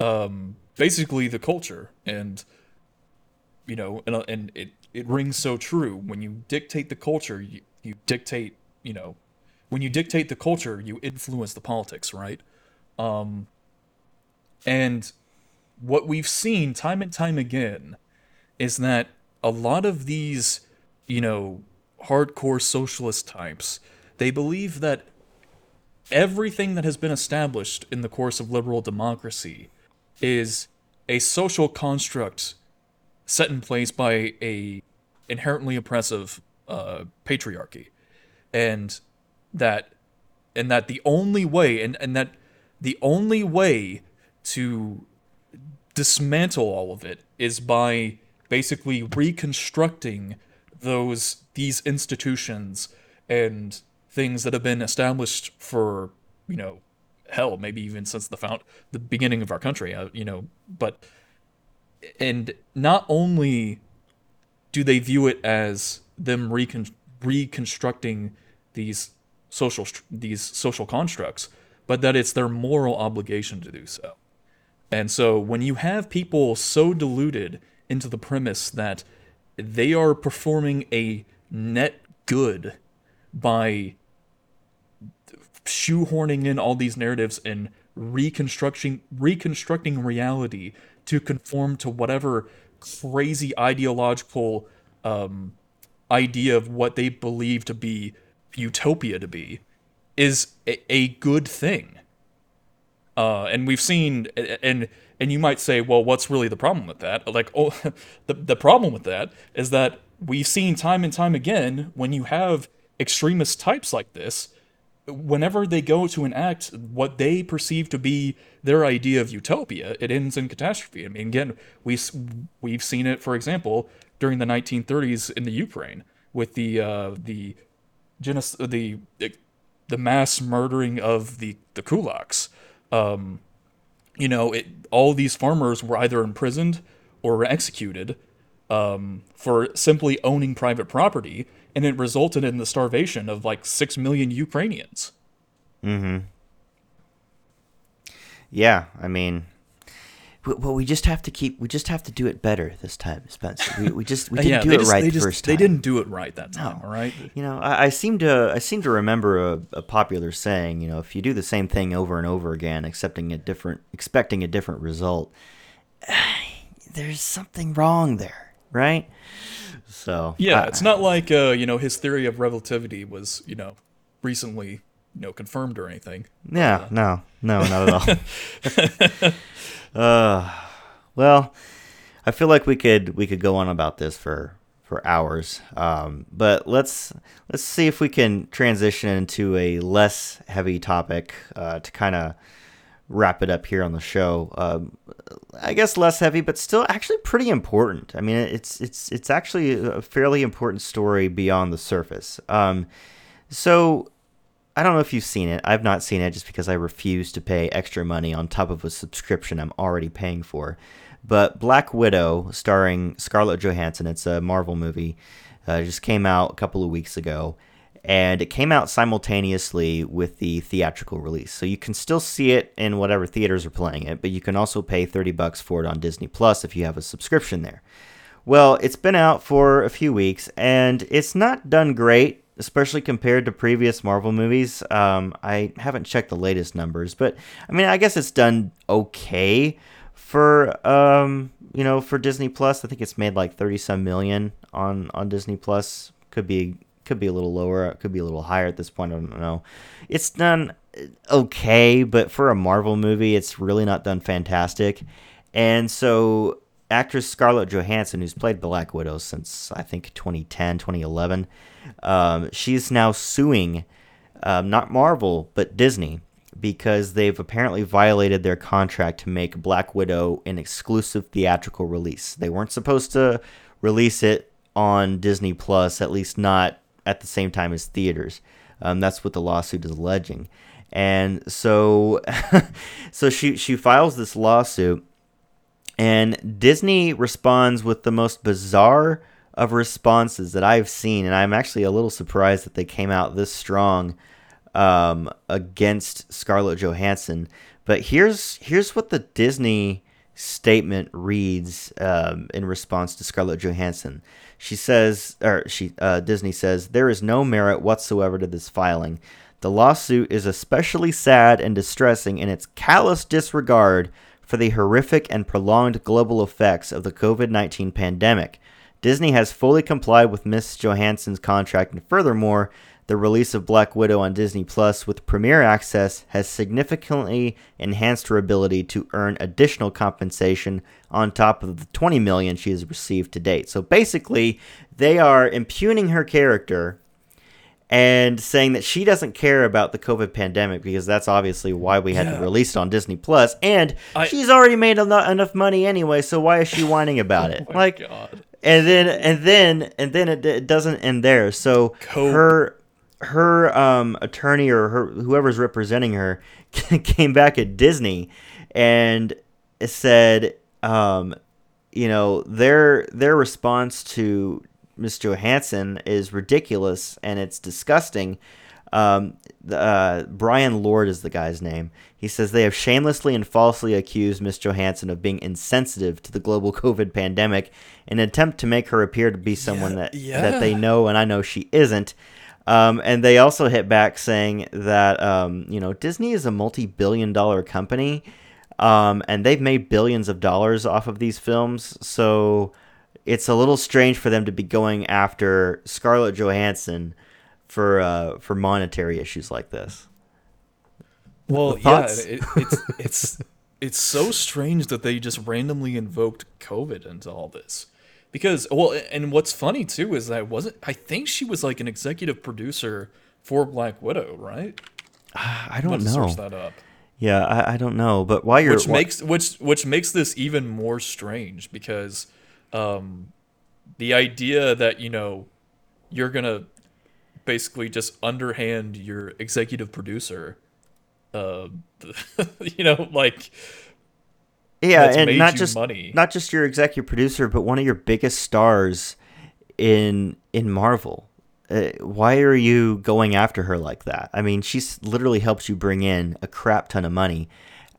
um, basically the culture, and you know, and, uh, and it it rings so true when you dictate the culture, you, you dictate, you know, when you dictate the culture, you influence the politics, right? Um, and what we've seen time and time again is that a lot of these, you know, hardcore socialist types, they believe that everything that has been established in the course of liberal democracy is a social construct set in place by a inherently oppressive uh, patriarchy, and that and that the only way and, and that the only way to dismantle all of it is by basically reconstructing those these institutions and things that have been established for you know hell maybe even since the found the beginning of our country uh, you know but and not only do they view it as them recon- reconstructing these social these social constructs, but that it's their moral obligation to do so. And so when you have people so deluded into the premise that they are performing a net good by shoehorning in all these narratives and reconstructing reconstructing reality to conform to whatever crazy ideological um, idea of what they believe to be utopia to be is a, a good thing. Uh, and we've seen, and and you might say, well, what's really the problem with that? Like, oh, the the problem with that is that we've seen time and time again when you have extremist types like this, whenever they go to enact what they perceive to be their idea of utopia, it ends in catastrophe. I mean, again, we we've seen it, for example, during the 1930s in the Ukraine with the uh, the the the mass murdering of the the kulaks. Um, you know, it, all these farmers were either imprisoned or executed um, for simply owning private property, and it resulted in the starvation of like six million Ukrainians. Yeah, I mean, well, we just have to keep. We just have to do it better this time, Spencer. We, we just we didn't yeah, do it just, right the just, first time. They didn't do it right that time. No. All right. You know, I, I seem to I seem to remember a, a popular saying. You know, if you do the same thing over and over again, accepting a different, expecting a different result, there's something wrong there, right? So Yeah, I- it's not like uh, you know his theory of relativity was you know recently you know confirmed or anything. Yeah, no, no, not at all. uh, well, I feel like we could we could go on about this for for hours. Um, but let's let's see if we can transition into a less heavy topic uh, to kind of wrap it up here on the show. Um, I guess less heavy, but still actually pretty important. I mean, it's it's it's actually a fairly important story beyond the surface. Um, so I don't know if you've seen it. I've not seen it just because I refuse to pay extra money on top of a subscription I'm already paying for. But Black Widow, starring Scarlett Johansson, it's a Marvel movie, uh, just came out a couple of weeks ago. And it came out simultaneously with the theatrical release. So you can still see it in whatever theaters are playing it, but you can also pay 30 bucks for it on Disney Plus if you have a subscription there. Well, it's been out for a few weeks, and it's not done great, especially compared to previous Marvel movies. Um, I haven't checked the latest numbers, but I mean, I guess it's done okay for um, you know for Disney Plus. I think it's made like thirty some million on on Disney Plus. Could be could be a little lower. Could be a little higher at this point. I don't know. It's done okay, but for a Marvel movie, it's really not done fantastic. And so actress Scarlett Johansson, who's played Black Widow since I think 2010, 2011, um, she's now suing um, not Marvel but Disney because they've apparently violated their contract to make Black Widow an exclusive theatrical release. They weren't supposed to release it on Disney Plus, at least not at the same time as theaters. Um, that's what the lawsuit is alleging. And so, so she she files this lawsuit, and Disney responds with the most bizarre of responses that I've seen, and I'm actually a little surprised that they came out this strong um, against Scarlett Johansson. But here's here's what the Disney statement reads um, in response to Scarlett Johansson. She says, or she uh, Disney says, there is no merit whatsoever to this filing. The lawsuit is especially sad and distressing in its callous disregard for the horrific and prolonged global effects of the COVID 19 pandemic. Disney has fully complied with Miss Johansson's contract, and furthermore, the release of Black Widow on Disney Plus with Premier Access has significantly enhanced her ability to earn additional compensation on top of the 20 million she has received to date. So basically, they are impugning her character and saying that she doesn't care about the COVID pandemic because that's obviously why we had Yeah. to release it on Disney Plus, and I- she's already made enough money anyway. So why is she whining about it? Oh like, God. And then and then and then it, it doesn't end there. So Cope. her her um attorney or her whoever's representing her came back at Disney and said um you know their their response to Miss Johansson is ridiculous and it's disgusting. Um, the, uh, Bryan Lourd is the guy's name. He says they have shamelessly and falsely accused Miss Johansson of being insensitive to the global COVID pandemic in an attempt to make her appear to be someone Yeah, that yeah. that they know, and I know she isn't. Um, and they also hit back saying that um, you know Disney is a multi-billion-dollar company, um, and they've made billions of dollars off of these films. So it's a little strange for them to be going after Scarlett Johansson for uh, for monetary issues like this. Well, yeah, it, it's it's it's so strange that they just randomly invoked COVID into all this. Because well, and what's funny too is that wasn't I think she was like an executive producer for Black Widow, right? I don't know. Search that up. Yeah, I, I don't know. But why you're Which wh- makes which which makes this even more strange because um, the idea that you know you're gonna basically just underhand your executive producer, uh, you know, like Yeah, and not just money. not just your executive producer, but one of your biggest stars in in Marvel. Uh, why are you going after her like that? I mean, she's literally helped you bring in a crap ton of money.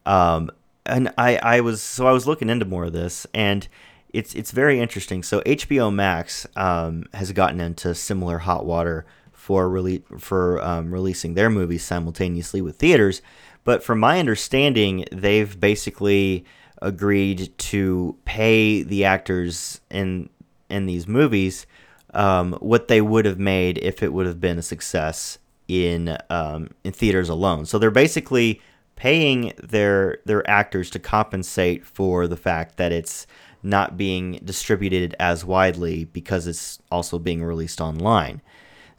Um, and I, I was so I was looking into more of this, and it's it's very interesting. So HBO Max um, has gotten into similar hot water for rele- for um, releasing their movies simultaneously with theaters, but from my understanding, they've basically agreed to pay the actors in in these movies um, what they would have made if it would have been a success in um, in theaters alone. So they're basically paying their their actors to compensate for the fact that it's not being distributed as widely because it's also being released online.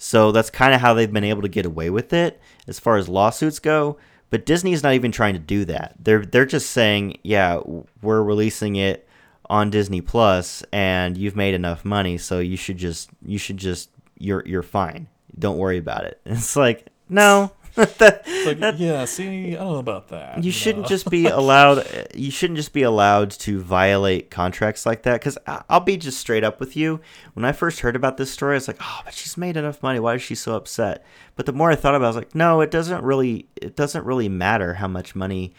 So that's kind of how they've been able to get away with it as far as lawsuits go. But Disney's not even trying to do that. They're they're just saying, yeah, we're releasing it on Disney Plus, and you've made enough money, so you should just you should just you're you're fine. Don't worry about it. It's like no. that, like, that- yeah, see, I don't know about that. you shouldn't just be allowed. You shouldn't just be allowed to violate contracts like that. Because I'll be just straight up with you. When I first heard about this story, I was like, "Oh, but she's made enough money. Why is she so upset?" But the more I thought about, it, I was like, "No, it doesn't really. It doesn't really matter how much money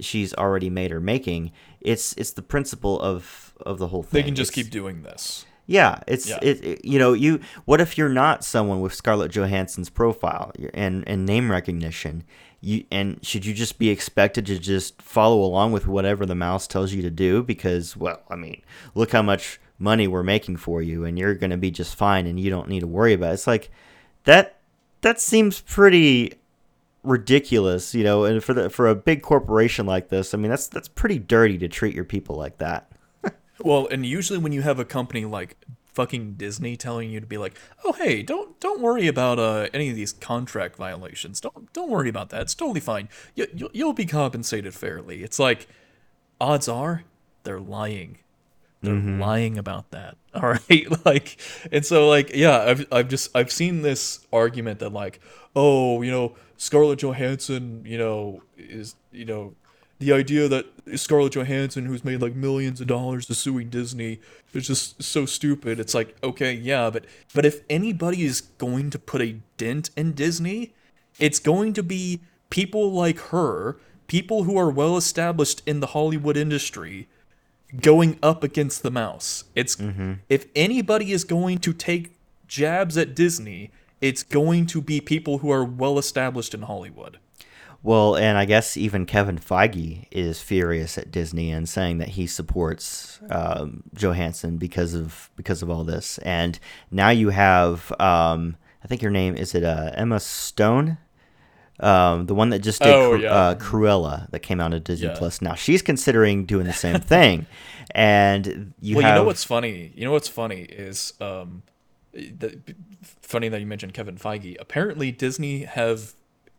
she's already made or making. It's it's the principle of of the whole thing. They can just It's- keep doing this. Yeah, it's Yeah. It, it- You know, you. What if you're not someone with Scarlett Johansson's profile and and name recognition? You and should you just be expected to just follow along with whatever the mouse tells you to do? Because well, I mean, look how much money we're making for you, and you're going to be just fine, and you don't need to worry about it. It's like that. That seems pretty ridiculous, you know. And for the for a big corporation like this, I mean, that's that's pretty dirty to treat your people like that. Well, and usually when you have a company like fucking Disney telling you to be like, "Oh, hey, don't don't worry about uh, any of these contract violations. Don't don't worry about that. It's totally fine. You, you you'll be compensated fairly." It's like, odds are they're lying. They're lying about that. All right, like, and so like, yeah, I've I've just I've seen this argument that like, oh, you know, Scarlett Johansson, you know, is you know, the idea that Scarlett Johansson, who's made like millions of dollars, is suing Disney, is just so stupid. It's like, okay, yeah, but but if anybody is going to put a dent in Disney, it's going to be people like her, people who are well established in the Hollywood industry, going up against the mouse. It's mm-hmm. if anybody is going to take jabs at Disney, it's going to be people who are well established in Hollywood. Well, and I guess even Kevin Feige is furious at Disney and saying that he supports um, Johansson because of because of all this. And now you have, um, I think your name is it uh, Emma Stone, um, the one that just did Oh, Cru- yeah. uh, Cruella that came out of Disney Yeah. Plus. Now she's considering doing the same thing. And you well, have you know what's funny? You know what's funny is um, the, funny that you mentioned Kevin Feige. Apparently, Disney have,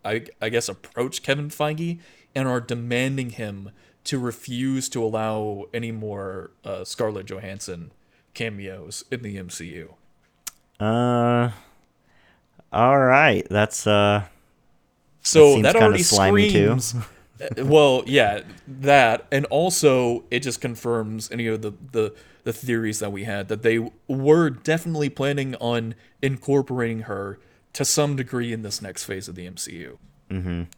I, I guess, approach Kevin Feige and are demanding him to refuse to allow any more uh, Scarlett Johansson cameos in the MCU. uh, all right. That's uh, So that, kinda already slimy, too. screams. Uh, well, yeah, that, and also it just confirms any of the, the the theories that we had that they were definitely planning on incorporating her to some degree in this next phase of the MCU.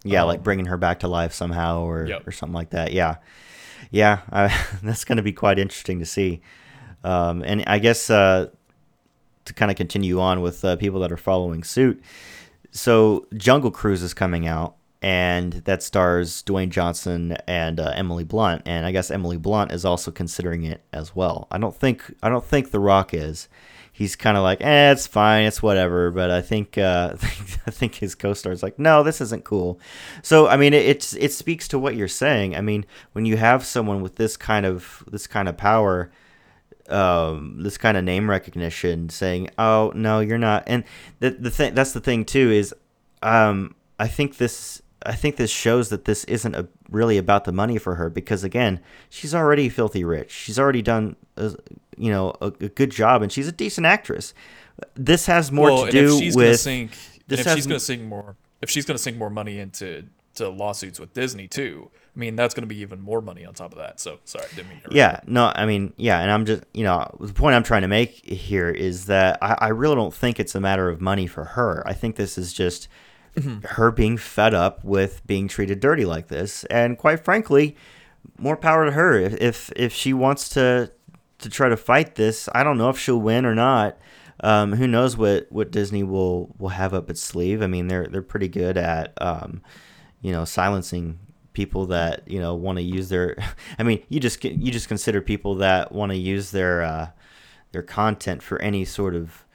Yeah, like bringing her back to life somehow, or Um, Yep. or something like that. Yeah, yeah, uh, that's going to be quite interesting to see. Um, and I guess uh, to kind of continue on with uh, people that are following suit. So Jungle Cruise is coming out, and that stars Dwayne Johnson and uh, Emily Blunt. And I guess Emily Blunt is also considering it as well. I don't think I don't think The Rock is. He's kind of like, eh, it's fine, it's whatever. But I think uh, I think his co-star is like, no, this isn't cool. So I mean, it, it's it speaks to what you're saying. I mean, when you have someone with this kind of this kind of power, um, this kind of name recognition, saying, "Oh no, you're not," and the the thing that's the thing too is, um, I think this I think this shows that this isn't a, really about the money for her because again, she's already filthy rich. She's already done, a, you know, a, a good job, and she's a decent actress. This has more well, to do if she's gonna with sink, this if she's gonna sink more, if she's gonna sink more money into to lawsuits with Disney too, I mean, that's going to be even more money on top of that. So sorry, didn't mean to Yeah, no, I mean, yeah, and I'm just, you know, the point I'm trying to make here is that I, I really don't think it's a matter of money for her. I think this is just her being fed up with being treated dirty like this, and quite frankly, more power to her. If if, if she wants to to try to fight this, I don't know if she'll win or not. Um, who knows what, what Disney will, will have up its sleeve? I mean, they're they're pretty good at um, you know silencing people that you know want to use their. I mean, you just you just consider people that want to use their uh, their content for any sort of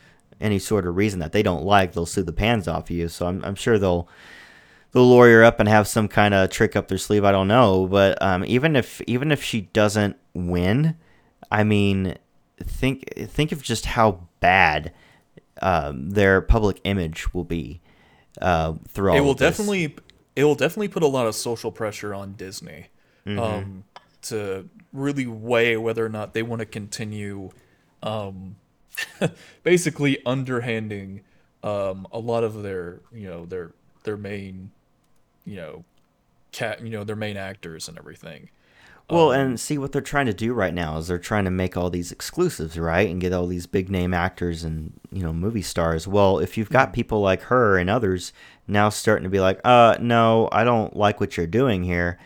any sort of reason that they don't like. They'll sue the pans off you. So I'm I'm sure they'll they'll lawyer up and have some kind of trick up their sleeve. I don't know, but um, even if even if she doesn't win, I mean, think think of just how bad um, their public image will be uh, through all it will definitely it will definitely put a lot of social pressure on Disney um, to really weigh whether or not they want to continue um, basically underhanding um, a lot of their you know their their main you know cat you know their main actors and everything. Well, and see what they're trying to do right now is they're trying to make all these exclusives, right, and get all these big name actors and you know movie stars. Well, if you've got people like her and others now starting to be like, uh, no, I don't like what you're doing here.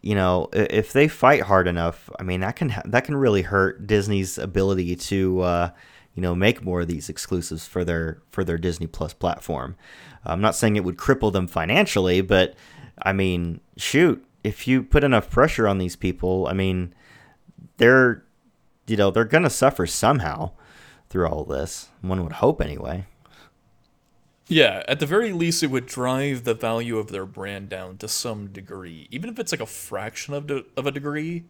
You know, if they fight hard enough, I mean, that can ha- that can really hurt Disney's ability to uh, you know make more of these exclusives for their for their Disney Plus platform. I'm not saying it would cripple them financially, but I mean, shoot, if you put enough pressure on these people, I mean, they're you know they're gonna suffer somehow through all this. One would hope, anyway. Yeah, at the very least, it would drive the value of their brand down to some degree, even if it's like a fraction of de- of a degree.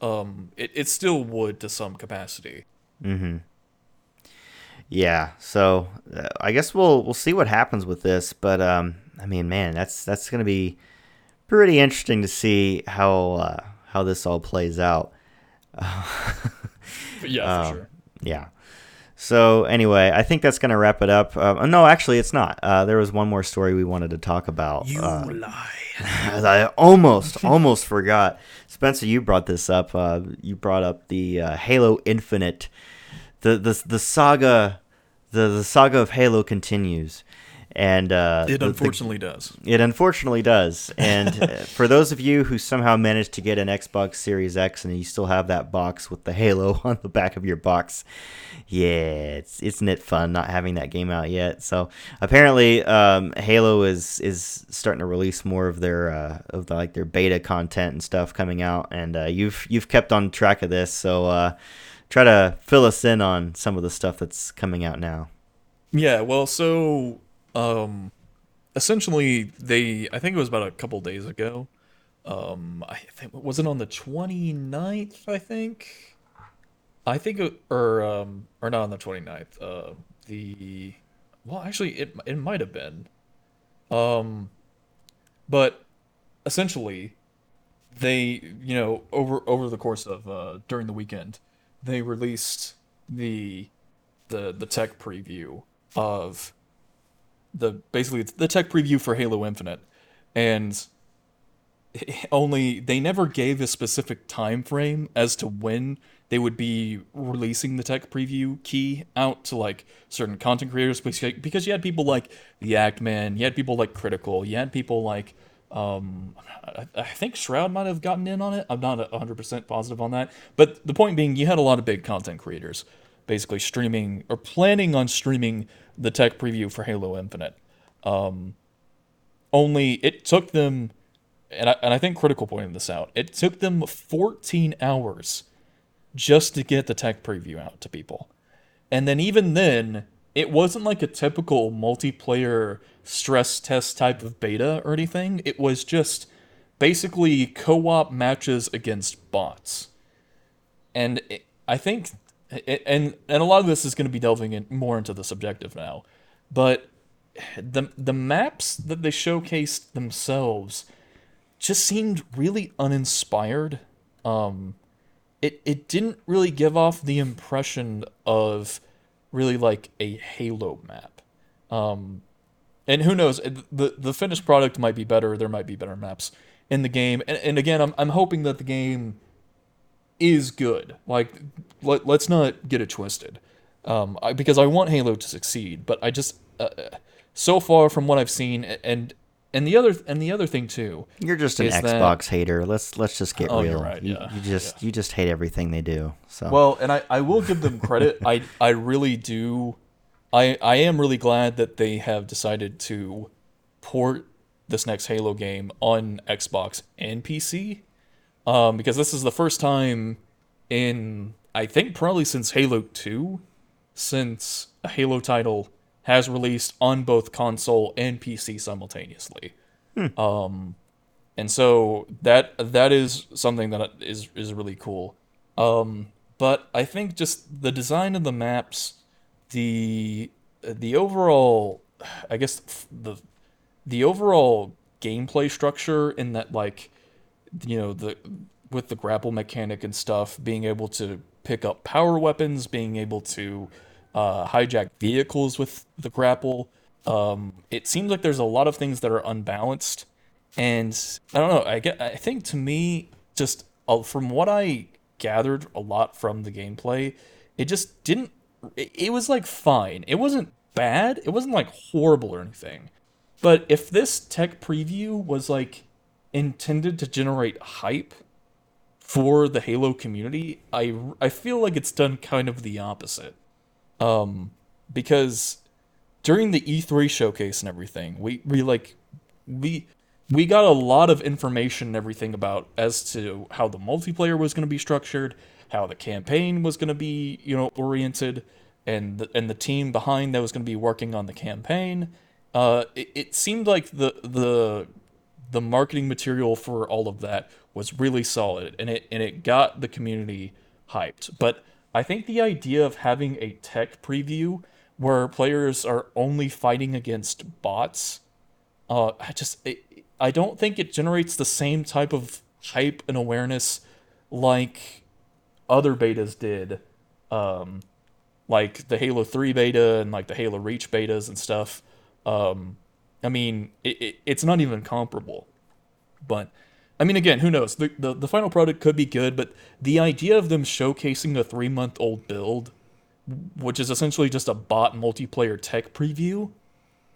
Um, it, it still would to some capacity. Yeah, so uh, I guess we'll we'll see what happens with this, but um, I mean, man, that's that's gonna be pretty interesting to see how uh, how this all plays out. Yeah, Um, sure. Yeah. So anyway, I think that's gonna wrap it up. Uh, no, actually, it's not. Uh, there was one more story we wanted to talk about. You uh, lie. I almost almost forgot. Spencer, you brought this up. Uh, you brought up the uh, Halo Infinite. The the the saga, the the saga of Halo continues, and uh, It the- the- unfortunately does. it unfortunately does. And uh, for those of you who somehow managed to get an Xbox Series X and you still have that box with the Halo on the back of your box, yeah, it's isn't it fun not having that game out yet? So apparently, um, Halo is is starting to release more of their uh, of the, like their beta content and stuff coming out. And uh, you've you've kept on track of this, so uh, try to fill us in on some of the stuff that's coming out now. Yeah, well, so um essentially they I think it was about a couple days ago. Um I think was it on the 29th, I think? I think or um or not on the 29th. Uh the well, actually it it might have been. Um but essentially they, you know, over over the course of uh during the weekend, they released the the the tech preview of the basically the tech preview for Halo Infinite, and only they never gave a specific time frame as to when they would be releasing the tech preview key out to like certain content creators because because you had people like the Act Man, you had people like Critikal, you had people like um I, I think Shroud might have gotten in on it. I'm not 100% positive on that. But the point being you had a lot of big content creators basically streaming or planning on streaming the tech preview for Halo Infinite. Um only it took them and I, and I think Critikal pointed this out. It took them 14 hours just to get the tech preview out to people. And then even then, it wasn't like a typical multiplayer stress test type of beta or anything. It was just basically co-op matches against bots. And it, I think it, and and a lot of this is going to be delving in more into the subjective now. But the the maps that they showcased themselves just seemed really uninspired. Um, it it didn't really give off the impression of really like a Halo map. Um, and who knows? the The finished product might be better. There might be better maps in the game. And, and again, I'm I'm hoping that the game is good. Like, let, let's not get it twisted. Um, I, because I want Halo to succeed, but I just uh, so far from what I've seen, and and the other and the other thing too. You're just an is that- Xbox hater. Let's let's just get Oh, real. you're right, You, yeah, you just you just hate everything they do. So Well, and I, I will give them credit. I I really do. I I am really glad that they have decided to port this next Halo game on Xbox and PC. Um, because this is the first time in I think probably since Halo 2 since a Halo title has released on both console and PC simultaneously. Um and so that that is something that is is really cool. Um, but I think just the design of the maps, the the overall, I guess the the overall gameplay structure in that like, you know the with the grapple mechanic and stuff, being able to pick up power weapons, being able to uh, hijack vehicles with the grapple. Um, it seems like there's a lot of things that are unbalanced, and I don't know. I get. I think to me, just uh, from what I gathered a lot from the gameplay, it just didn't. It, it was like fine. It wasn't bad. It wasn't like horrible or anything. But if this tech preview was like intended to generate hype for the Halo community, I I feel like it's done kind of the opposite. Um, because during the E3 showcase and everything, we we like we we got a lot of information and everything about as to how the multiplayer was going to be structured, how the campaign was going to be, you know, oriented, and the, and the team behind that was going to be working on the campaign. Uh, it, it seemed like the the the marketing material for all of that was really solid, and it and it got the community hyped. But I think the idea of having a tech preview where players are only fighting against bots uh, I just it, I don't think it generates the same type of hype and awareness like other betas did, um, like the Halo Three beta and like the Halo Reach betas and stuff. Um, I mean, it, it, it's not even comparable. But I mean, again, who knows? The, the the final product could be good, but the idea of them showcasing a three month old build, which is essentially just a bot multiplayer tech preview,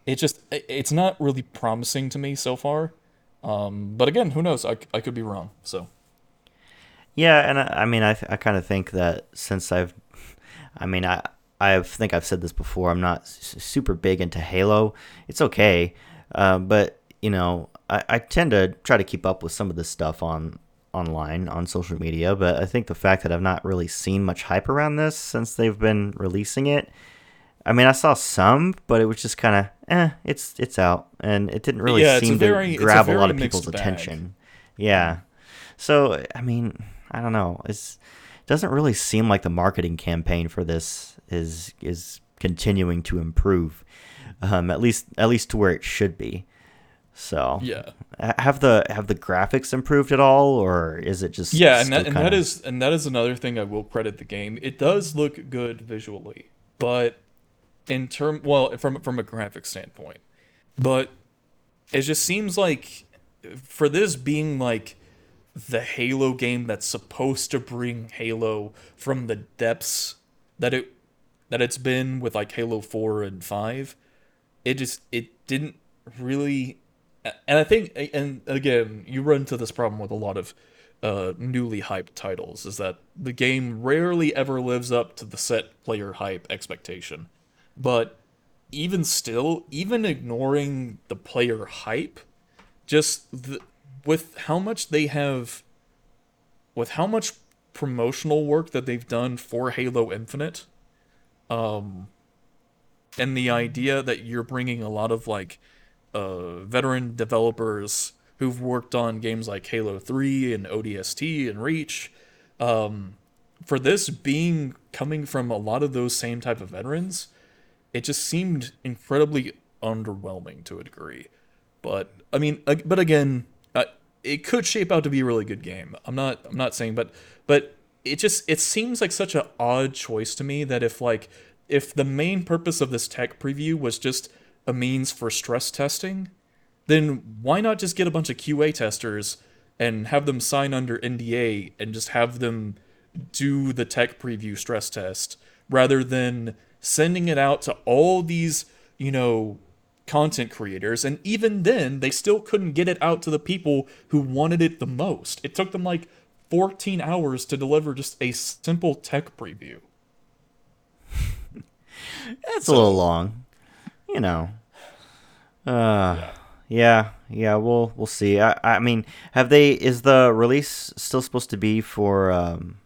it just it's not really promising to me so far. Um, but again, who knows? I, I could be wrong. So Yeah, and I, I mean, I, I kind of think that since I've, I mean, I I think I've said this before. I'm not super big into Halo. It's okay, uh, but you know, I, I tend to try to keep up with some of this stuff on online on social media. But I think the fact that I've not really seen much hype around this since they've been releasing it. I mean, I saw some, but it was just kind of, eh, it's it's out, and it didn't really Yeah, seem very- to it's a grab a, lot of people's bag. attention. Yeah, so I mean, I don't know. It's it doesn't really seem like the marketing campaign for this is is continuing to improve. Um, at least at least to where it should be. So yeah, have the have the graphics improved at all, or is it just yeah, and that and kinda- that is and that is another thing I will credit the game. It does look good visually, but in term well from from a graphic standpoint, but it just seems like for this being like the Halo game that's supposed to bring Halo from the depths that it that it's been with like Halo 4 and 5 it just it didn't really and I think and again you run into this problem with a lot of uh, newly hyped titles is that the game rarely ever lives up to the set player hype expectation. But even still even ignoring the player hype just the, with how much they have with how much promotional work that they've done for Halo Infinite um and the idea that you're bringing a lot of like uh veteran developers who've worked on games like Halo 3 and ODST and Reach um for this being coming from a lot of those same type of veterans it just seemed incredibly underwhelming to a degree but I mean, but again, uh, it could shape out to be a really good game. I'm not, I'm not saying, but, but it just, it seems like such an odd choice to me that if like, if the main purpose of this tech preview was just a means for stress testing, then why not just get a bunch of QA testers and have them sign under NDA and just have them do the tech preview stress test rather than sending it out to all these, you know, content creators. And even then, they still couldn't get it out to the people who wanted it the most. It took them like 14 hours to deliver just a simple tech preview. That's so, a little long. You know. Uh yeah. yeah, we'll we'll see. I I mean, have they is the release still supposed to be for um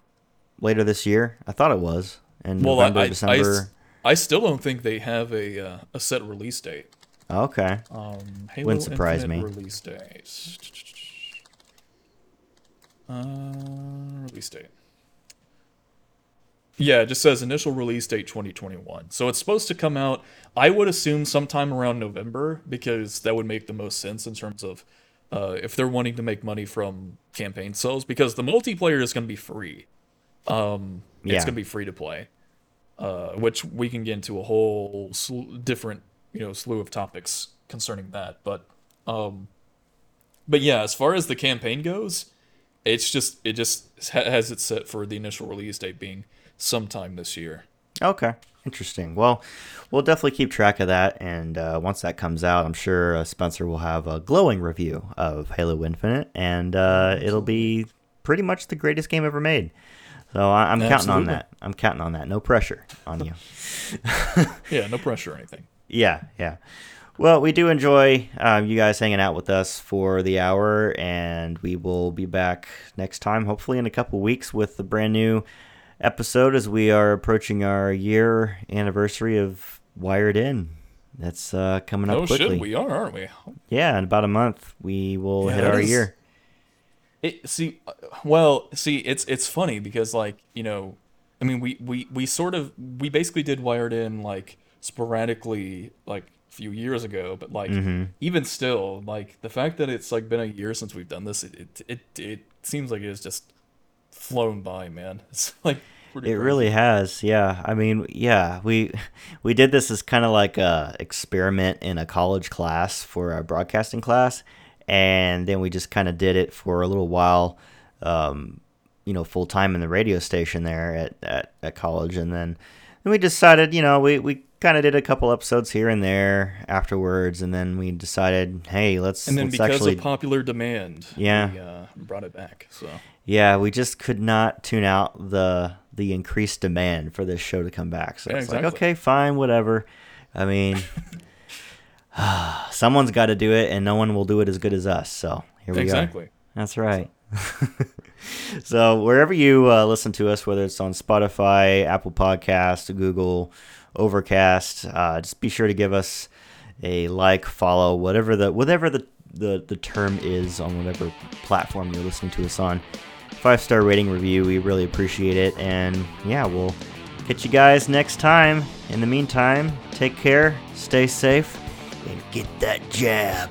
later this year? I thought it was. In well, November, I, December. I, I, still don't think they have a uh, a set release date. Okay. Um, Halo Wouldn't surprise Infinite me. Release date. Uh, release date. Yeah, it just says initial release date 2021. So it's supposed to come out, I would assume, sometime around November, because that would make the most sense in terms of uh, if they're wanting to make money from campaign sales, because the multiplayer is going to be free. Um, yeah. It's going to be free to play, uh, which we can get into a whole sl- different, you know, slew of topics concerning that. But, um, but yeah, as far as the campaign goes, it's just it just has it set for the initial release date being sometime this year. Okay, interesting. Well, we'll definitely keep track of that, and uh, once that comes out, I'm sure uh, Spencer will have a glowing review of Halo Infinite, and uh, it'll be pretty much the greatest game ever made. So I- am counting on that. I'm counting on that. No pressure on you. yeah, no pressure or anything. Yeah, yeah. Well, we do enjoy um, you guys hanging out with us for the hour, and we will be back next time, hopefully in a couple weeks, with the brand new episode as we are approaching our year anniversary of Wired In. That's uh, coming up oh, quickly. Shit, we are, aren't we? Yeah, in about a month we will yeah, hit our is, year. It see, uh, well, see, it's it's funny because like you know, I mean, we we we sort of we basically did Wired In like sporadically like a few years ago, but like mm-hmm. even still, like the fact that it's like been a year since we've done this, it it it, it seems like it's just flown by, man. It's like it crazy. really has. Yeah. I mean, yeah, we we did this as kind of like a experiment in a college class for a broadcasting class, and then we just kind of did it for a little while. Um, you know, full time in the radio station there at, at, at college, and then then we decided, you know, we, we kind of did a couple episodes here and there afterwards, and then we decided, hey, let's. And then let's because actually... of popular demand, yeah, we, uh, brought it back. So yeah, we just could not tune out the the increased demand for this show to come back. So yeah, it's exactly. like, okay, fine, whatever. I mean, someone's got to do it, and no one will do it as good as us. So here we go. exactly. are. That's right. so wherever you uh, listen to us, whether it's on Spotify, Apple Podcast, Google, Overcast, uh, just be sure to give us a like, follow, whatever the whatever the, the the term is on whatever platform you're listening to us on five star rating review. We really appreciate it. And yeah, we'll catch you guys next time. In the meantime, take care, stay safe, and get that jab.